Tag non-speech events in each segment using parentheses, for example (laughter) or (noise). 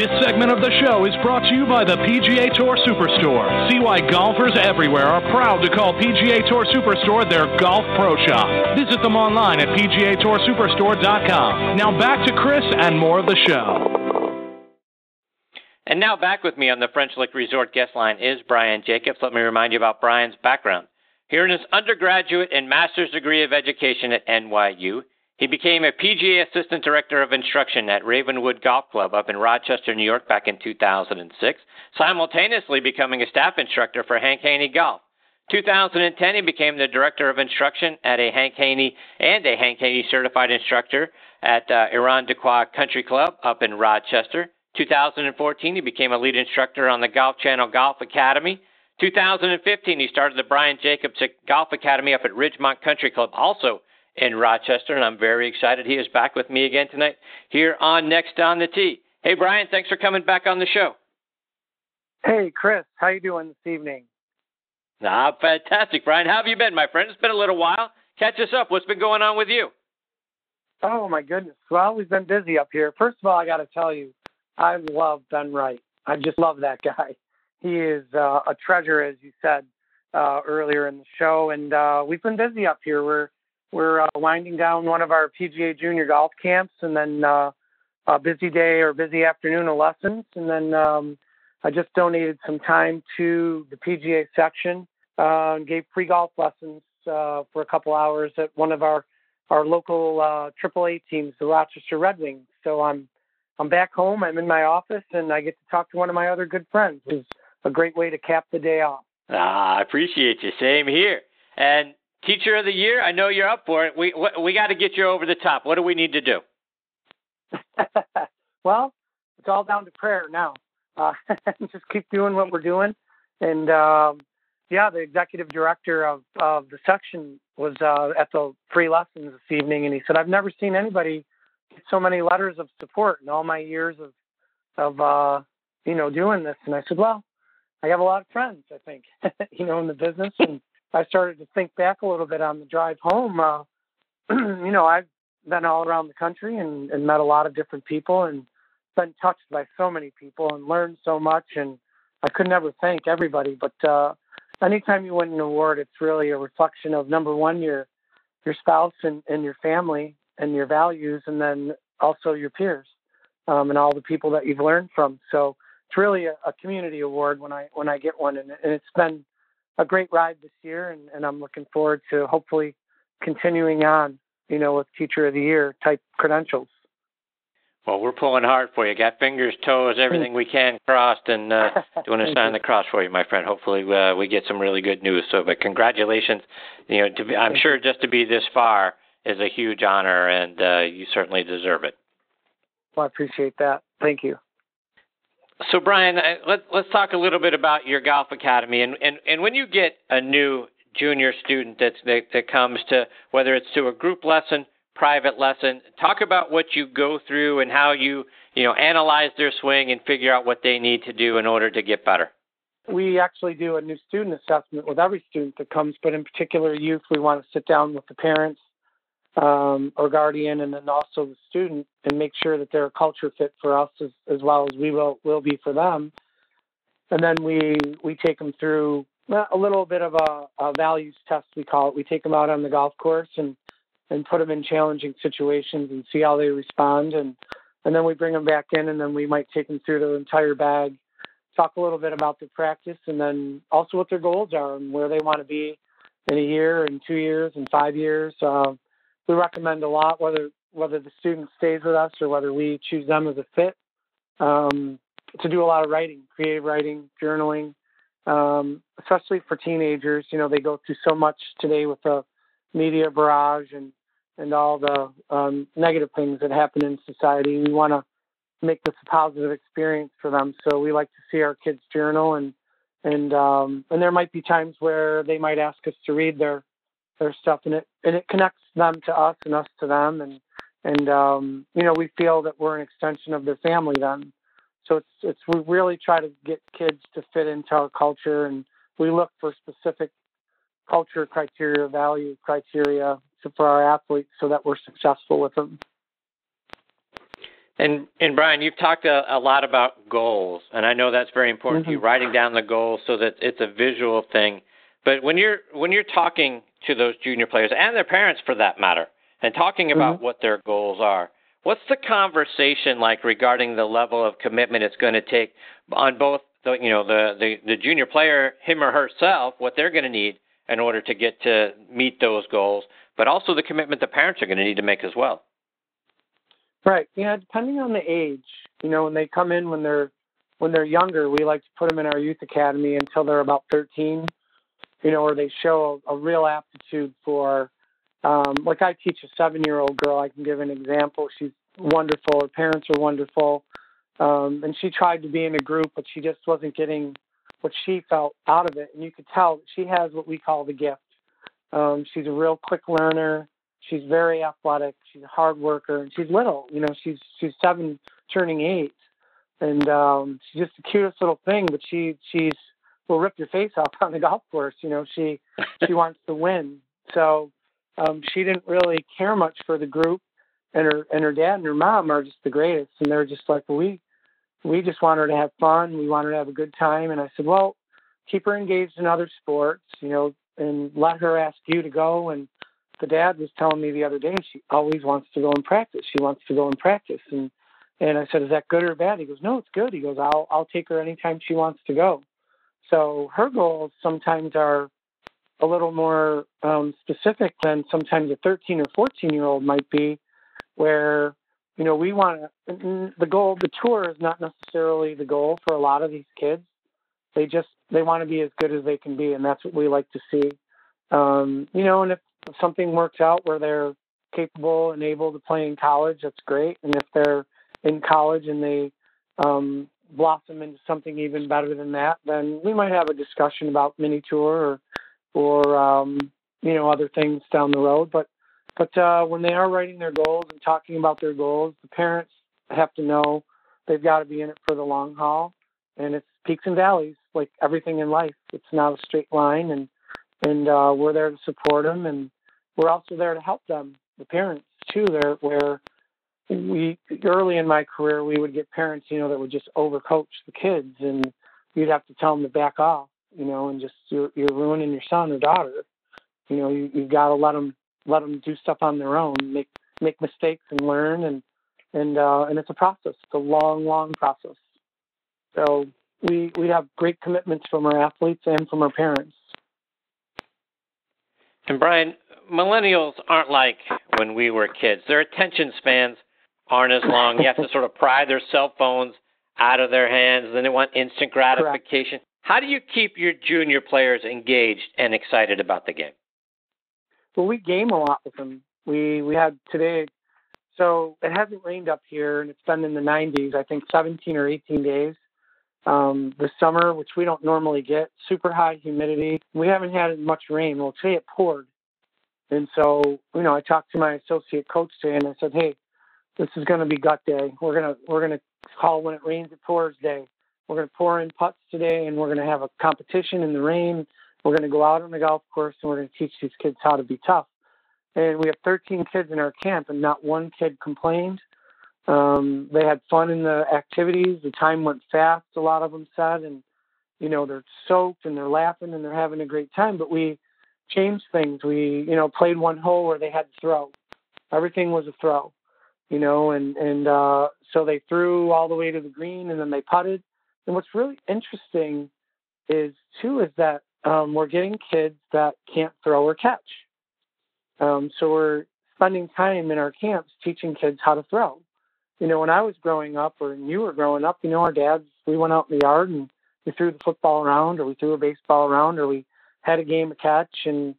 This segment of the show is brought to you by the PGA Tour Superstore. See why golfers everywhere are proud to call PGA Tour Superstore their golf pro shop. Visit them online at PGATourSuperstore.com. Now back to Chris and more of the show. And now back with me on the French Lick Resort guest line is Brian Jacobs. Let me remind you about Brian's background. Here in his undergraduate and master's degree of education at NYU, he became a PGA Assistant Director of Instruction at Ravenwood Golf Club up in Rochester, New York back in 2006, simultaneously becoming a staff instructor for Hank Haney Golf. 2010, he became the Director of Instruction at a Hank Haney and a Hank Haney Certified Instructor at uh, Irondequoit Country Club up in Rochester. 2014, he became a lead instructor on the Golf Channel Golf Academy. 2015, he started the Brian Jacobs Golf Academy up at Ridgemont Country Club, also in Rochester, and I'm very excited he is back with me again tonight here on Next on the Tee. Hey, Brian, thanks for coming back on the show. Hey, Chris, how you doing this evening? Ah, fantastic, Brian. How have you been, my friend? It's been a little while. Catch us up. What's been going on with you? Oh my goodness. Well, we've been busy up here. First of all, I got to tell you, I love Ben Wright. I just love that (laughs) guy. He is uh, a treasure, as you said uh, earlier in the show, and uh, we've been busy up here. We're we're uh, winding down one of our PGA Junior golf camps, and then uh, a busy day or busy afternoon of lessons, and then um, I just donated some time to the PGA section uh, and gave free golf lessons uh, for a couple hours at one of our our local uh, AAA teams, the Rochester Red Wings. So I'm I'm back home. I'm in my office, and I get to talk to one of my other good friends. It's a great way to cap the day off. Ah, I appreciate you. Same here. And Teacher of the Year, I know you're up for it. We we got to get you over the top. What do we need to do? (laughs) well, it's all down to prayer now. Uh, (laughs) just keep doing what we're doing, and um, yeah, the executive director of of the section was uh, at the free lessons this evening, and he said, "I've never seen anybody get so many letters of support in all my years of of uh, you know doing this." And I said, "Well, I have a lot of friends, I think, (laughs) you know, in the business, and I started to think back a little bit on the drive home. Uh, (clears throat) you know, I've been all around the country and, and met a lot of different people and been touched by so many people and learned so much. And I could never thank everybody, but uh, anytime you win an award, it's really a reflection of number one, your your spouse and, and your family and your values, and then also your peers um, and all the people that you've learned from. So it's really a, a community award when I when I get one, and, and it's been a great ride this year, and, and I'm looking forward to hopefully continuing on, you know, with Teacher of the Year type credentials. Well, we're pulling hard for you. Got fingers, toes, everything we can crossed, and uh, (laughs) doing a sign of the cross for you, my friend. Hopefully, uh, we get some really good news. So, but congratulations. You know, to be, I'm sure just to be this far is a huge honor, and uh, you certainly deserve it. Well, I appreciate that. Thank you. So, Brian, uh, let, let's talk a little bit about your golf academy. And, and, and when you get a new junior student that's, that, that comes to, whether it's to a group lesson, private lesson, talk about what you go through and how you, you know, analyze their swing and figure out what they need to do in order to get better. We actually do a new student assessment with every student that comes, but in particular, youth, we want to sit down with the parents um, or guardian and then also the student and make sure that they're a culture fit for us as, as well as we will, will be for them. And then we, we take them through a little bit of a, a values test, we call it. We take them out on the golf course and, and put them in challenging situations and see how they respond. And, and then we bring them back in and then we might take them through the entire bag, talk a little bit about their practice and then also what their goals are and where they want to be in a year and two years and five years. Uh, we recommend a lot whether whether the student stays with us or whether we choose them as a fit um, to do a lot of writing, creative writing, journaling, um, especially for teenagers. You know, they go through so much today with the media barrage and and all the um, negative things that happen in society. We want to make this a positive experience for them. So we like to see our kids journal and and um, and there might be times where they might ask us to read their their stuff and it and it connects them to us and us to them and and um, you know we feel that we're an extension of their family then so it's it's we really try to get kids to fit into our culture and we look for specific culture criteria value criteria for our athletes so that we're successful with them And and Brian, you've talked a, a lot about goals, and I know that's very important mm-hmm. to you. Mm-hmm. Writing down the goals so that it's a visual thing. But when you're when you're talking to those junior players and their parents, for that matter, and talking about mm-hmm. what their goals are, what's the conversation like regarding the level of commitment it's going to take on both the you know the the, the junior player, him or herself, what they're going to need in order to get to meet those goals, but also the commitment the parents are going to need to make as well. Right. Yeah, depending on the age, you know, when they come in when they're when they're younger, we like to put them in our youth academy until they're about 13, you know, where they show a, a real aptitude for um, like I teach a seven-year-old girl. I can give an example. She's wonderful. Her parents are wonderful, um, and she tried to be in a group, but she just wasn't getting what she felt out of it. And you could tell she has what we call the gift. Um, she's a real quick learner. She's very athletic. She's a hard worker, and she's little. You know, she's she's seven, turning eight, and um, she's just the cutest little thing. But she she's will rip your face off on the golf course. You know, she she wants to win. So um, she didn't really care much for the group, and her and her dad and her mom are just the greatest, and they're just like, we we just want her to have fun. We want her to have a good time. And I said, well, keep her engaged in other sports, you know, and let her ask you to go. And the dad was telling me the other day she always wants to go and practice. She wants to go and practice. And and I said, is that good or bad? He goes, no, it's good. He goes, I'll I'll take her anytime she wants to go. So her goals sometimes are a little more um, specific than sometimes a 13 or 14 year old might be, where you know we want to. The goal, the tour is not necessarily the goal for a lot of these kids. They just they want to be as good as they can be, and that's what we like to see. Um, you know, and if something works out where they're capable and able to play in college, that's great. And if they're in college and they um, blossom into something even better than that, then we might have a discussion about mini tour or, or um, you know, other things down the road. But but uh, when they are writing their goals and talking about their goals, the parents have to know they've got to be in it for the long haul, and it's peaks and valleys like everything in life. It's not a straight line, and and uh, we're there to support them, and we're also there to help them, the parents too. There where we early in my career we would get parents, you know, that would just overcoach the kids, and you'd have to tell them to back off, you know, and just you're you're ruining your son or daughter. You know, you you've got to let them let them do stuff on their own, make make mistakes and learn, and and uh, and it's a process. It's a long, long process. So we we have great commitments from our athletes and from our parents. And Brian, millennials aren't like when we were kids. Their attention spans aren't as long. You have to (laughs) sort of pry their cell phones out of their hands. Then they want instant gratification. Correct. How do you keep your junior players engaged and excited about the game? Well, we game a lot with them. We we had today, so it hasn't rained up here, and it's been in the 90s. I think 17 or 18 days um, this summer, which we don't normally get. Super high humidity. We haven't had much rain. Well, today it poured, and so you know I talked to my associate coach today, and I said, "Hey, this is going to be gut day. We're gonna we're gonna call when it rains it pours day. We're gonna pour in putts today, and we're gonna have a competition in the rain. We're gonna go out on the golf course, and we're gonna teach these kids how to be tough." And we have 13 kids in our camp, and not one kid complained. Um, they had fun in the activities. The time went fast. A lot of them said, and you know they're soaked and they're laughing and they're having a great time. But we changed things. We you know played one hole where they had to throw. Everything was a throw, you know, and and uh, so they threw all the way to the green and then they putted. And what's really interesting is too is that um, we're getting kids that can't throw or catch. Um, so we're spending time in our camps teaching kids how to throw you know, when I was growing up or you were growing up, you know, our dads, we went out in the yard and we threw the football around or we threw a baseball around or we had a game of catch and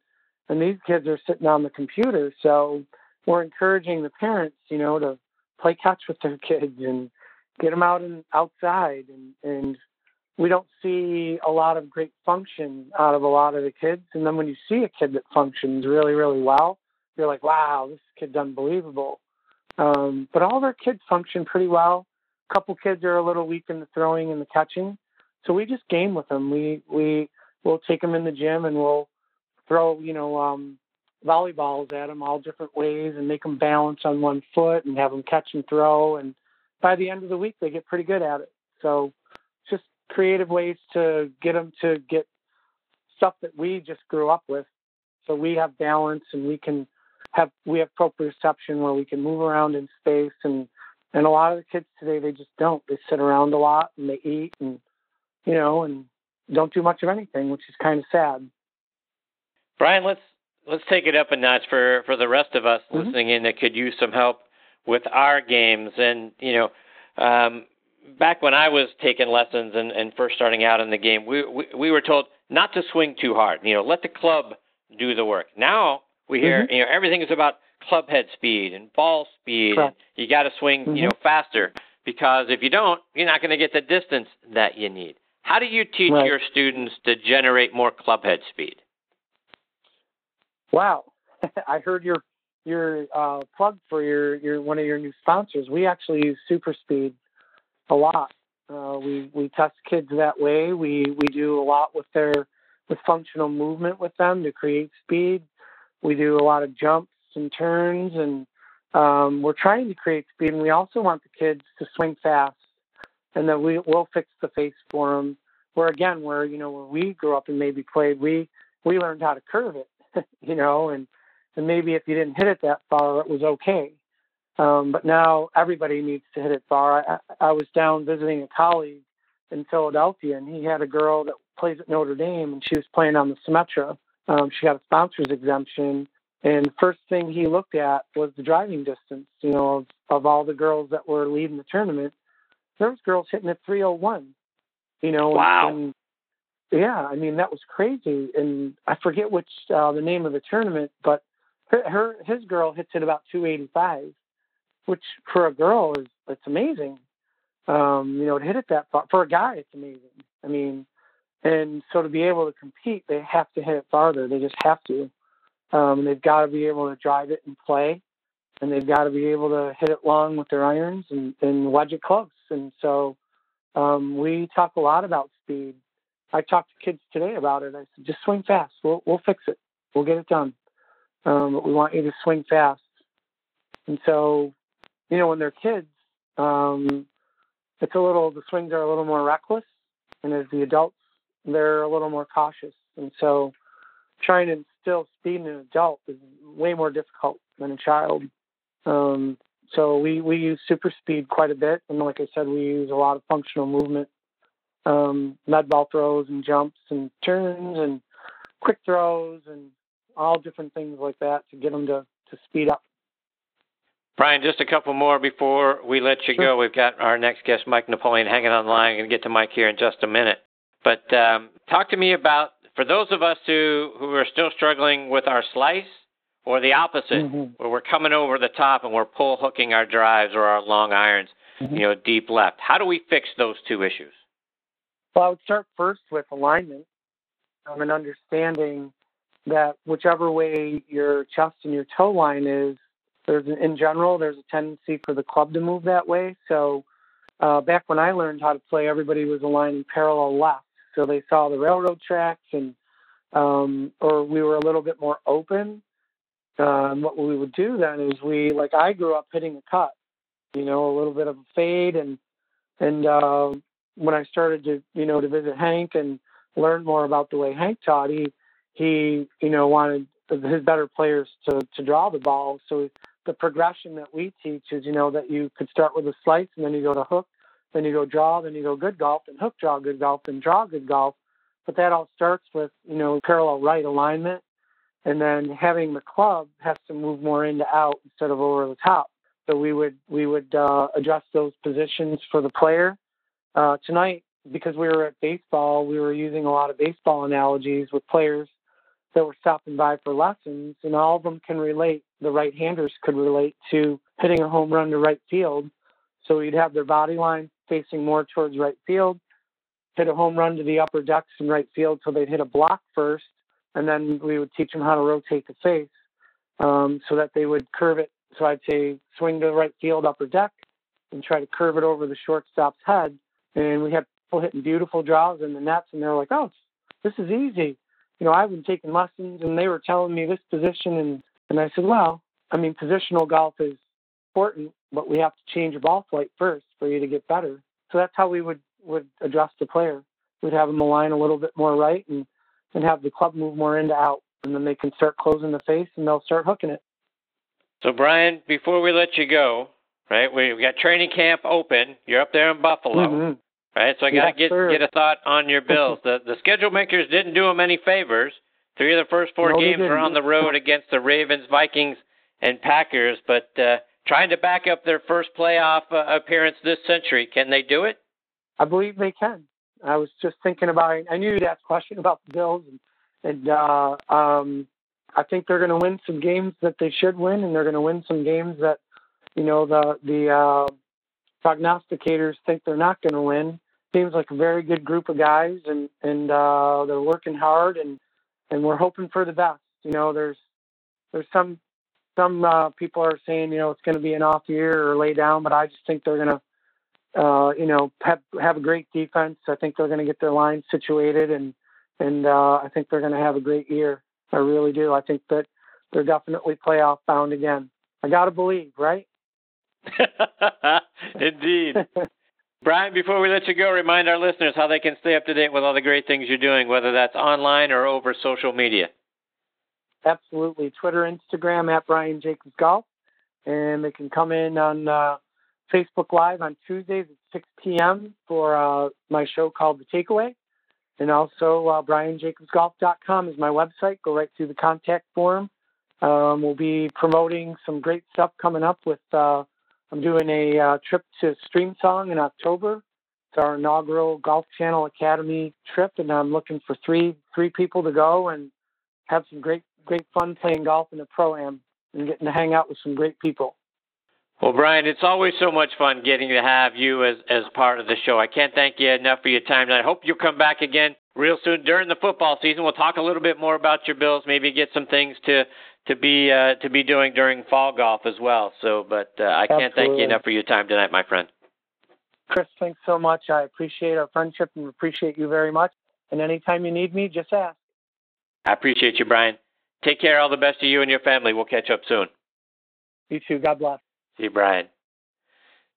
and these kids are sitting on the computer. So we're encouraging the parents, you know, to play catch with their (laughs) kids and get them out and outside and and we don't see a lot of great function out of a lot of the kids. And then when you see a kid that functions really, really well, you're like, wow, this kid's unbelievable. Um, but all of our kids function pretty well. A couple kids are a little weak in the throwing and the catching, so we just game with them. We we will take them in the gym and we'll throw you know um, volleyballs at them all different ways and make them balance on one foot and have them catch and throw and by the end of the week they get pretty good at it. So just creative ways to get them to get stuff that we just grew up with. So we have balance and we can have we have proprioception where we can move around in space and and a lot of the kids today they just don't. They sit around a lot and they eat and you know and don't do much of anything, which is kind of sad. Brian, let's let's take it up a notch for for the rest of us mm-hmm. listening in that could use some help with our games. And you know, um, back when I was taking lessons and, and first starting out in the game, we, we we were told not to swing too hard. You know, let the club do the work. Now we hear mm-hmm. you know everything is about club head speed and ball speed. And you got to swing mm-hmm. you know faster because if you don't, you're not going to get the distance that you need. How do you teach right. your students to generate more club head speed? Wow, (laughs) I heard your your uh, plug for your your one of your new sponsors. We actually use Super Speed a lot. Uh, we we test kids that way. We we do a lot with their with functional movement with them to create speed. We do a lot of jumps and turns, and um, we're trying to create speed. And we also want the kids to swing fast, and that we will fix the face for them. Where again, where you know where we grew up and maybe played, we we learned how to curve it, (laughs) you know, and and maybe if you didn't hit it that far, it was okay. Um, but now everybody needs to hit it far. I, I was down visiting a colleague in Philadelphia, and he had a girl that plays at Notre Dame, and she was playing on the Symetra. Um, she got a sponsor's exemption, and the first thing he looked at was the driving distance. You know, of, of all the girls that were leading the tournament, there was girls hitting at 301. You know, wow. And, yeah, I mean that was crazy, and I forget which uh, the name of the tournament, but her, her his girl hits it about 285, which for a girl is it's amazing. Um, you know, to hit it that far for a guy, it's amazing. I mean, and so to be able to compete, they have to hit it farther. They just have to. Um, they've got to be able to drive it and play, and they've got to be able to hit it long with their irons and, and wedge it close. And so um, we talk a lot about speed. I talked to kids today about it. I said, just swing fast. We'll we'll fix it. We'll get it done um, but we want you to swing fast. And so, you know, when they're kids, um, it's a little the swings are a little more reckless, and as the adults, they're a little more cautious. And so, trying to instill speed in an adult is way more difficult than a child. Um, so we we use super speed quite a bit, and like I said, we use a lot of functional movement, um, med ball throws and jumps and turns and quick throws and all different things like that to get them to, to speed up. Brian, just a couple more before we let you sure. go. We've got our next guest, Mike Napoleon, hanging on the line. I'm going to get to Mike here in just a minute. But um, talk to me about, for those of us who, who are still struggling with our slice, or the opposite, mm-hmm. where we're coming over the top and we're pull hooking our drives or our long irons, mm-hmm. you know, deep left. How do we fix those two issues? Well, I would start first with alignment um, and understanding that whichever way your chest and your toe line is, there's an, in general there's a tendency for the club to move that way. So uh, back when I learned how to play, everybody was aligning parallel left, so they saw the railroad tracks, and um, or we were a little bit more open. And what we would do then is we like I grew up hitting a cut, you know, a little bit of a fade, and and uh, when I started to you know to visit Hank and learn more about the way Hank taught, he he, you know, wanted his better players to, to draw the ball. So the progression that we teach is, you know, that you could start with a slice and then you go to hook, then you go draw, then you go good golf, and hook draw good golf, and draw good golf. But that all starts with, you know, parallel right alignment. And then having the club has to move more into out instead of over the top. So we would we would uh, adjust those positions for the player. Uh, tonight, because we were at baseball, we were using a lot of baseball analogies with players that were stopping by for lessons, and all of them can relate. The right handers could relate to hitting a home run to right field. So you'd have their body line facing more towards right field, hit a home run to the upper decks in right field so they'd hit a block first, and then we would teach them how to rotate the face um, so that they would curve it. So I'd say swing to the right field upper deck and try to curve it over the shortstop's head. And we had people hitting beautiful draws in the nets, and they're like, oh, this is easy you know, I've been taking lessons and they were telling me this position and, and I said, well, I mean, positional golf is important but we have to change your ball flight first for you to get better. So that's how we would would adjust the player. We'd have them align a little bit more right and and have the club move more into out, and then they can start closing the face and they'll start hooking it. So Brian, before we let you go, right? We've got training camp open. You're up there in Buffalo. Mm-hmm. Right, so I got to yes, get sir. get a thought on your (laughs) Bills. the the schedule makers didn't do them any favors. Three of the first four No, games were didn't. on the road against the Ravens, Vikings, and Packers. But uh, trying to back up their first playoff uh, appearance this century, can they do it? I believe they can. I was just thinking about. I knew you'd ask a question about the Bills, and and uh, um, I think they're going to win some games that they should win, and they're going to win some games that you know the the uh, prognosticators think they're not going to win. Seems like a very good group of guys, and and uh, they're working hard, and and we're hoping for the best. You know, there's there's some some uh, people are saying you know it's going to be an off year or lay down, but I just think they're going to uh, you know, have, have a great defense. I think they're going to get their line situated, and and uh, I think they're going to have a great year. I really do. I think that they're definitely playoff bound again. I got to believe, right? (laughs) Indeed. Brian, before we let you go, remind our listeners how they can stay up to date with all the great things you're doing, whether that's online or over social media. Absolutely. Twitter, Instagram at Brian Jacobs Golf, and they can come in on uh, Facebook Live on Tuesdays at 6 p.m. for uh, my show called The Takeaway. And also, uh, BrianJacobsGolf.com is my website. Go right through the contact form. Um, we'll be promoting some great stuff coming up with. Uh, I'm doing a uh, trip to Streamsong in October. It's our inaugural Golf Channel Academy trip, and I'm looking for three three people to go and have some great great fun playing golf in the pro am and getting to hang out with some great people. Well, Brian, it's always so much fun getting to have you as as part of the show. I can't thank you enough for your time. And I hope you'll come back again real soon during the football season. We'll talk a little bit more about your Bills, maybe get some things to to be uh, to be doing during fall golf as well. So, but uh, I can't thank you enough for your time tonight, my friend. Chris, thanks so much. I appreciate our friendship and appreciate you very much. And anytime you need me, just ask. I appreciate you, Brian. Take care. All the best to you and your family. We'll catch up soon. You too. God bless. See you, Brian.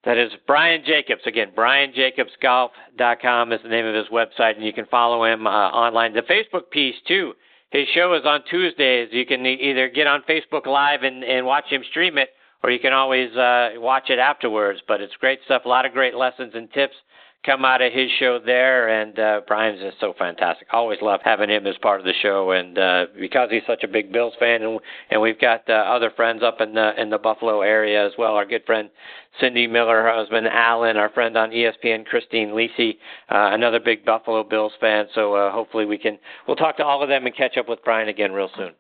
That is Brian Jacobs. Again, BrianJacobsGolf.com is the name of his website, and you can follow him uh, online. The Facebook piece, too. His show is on Tuesdays. You can either get on Facebook Live and, and watch him stream it, or you can always uh, watch it afterwards. But it's great stuff. A lot of great lessons and tips come out of his show there, and uh, Brian's just so fantastic. Always love having him as part of the show, and uh, because he's such a big Bills fan, and and we've got uh, other friends up in the in the Buffalo area as well. Our good friend Cindy Miller, her husband Alan, our friend on ESPN Christine Lisi, uh, another big Buffalo Bills fan. So uh, hopefully we can we'll talk to all of them and catch up with Brian again real soon.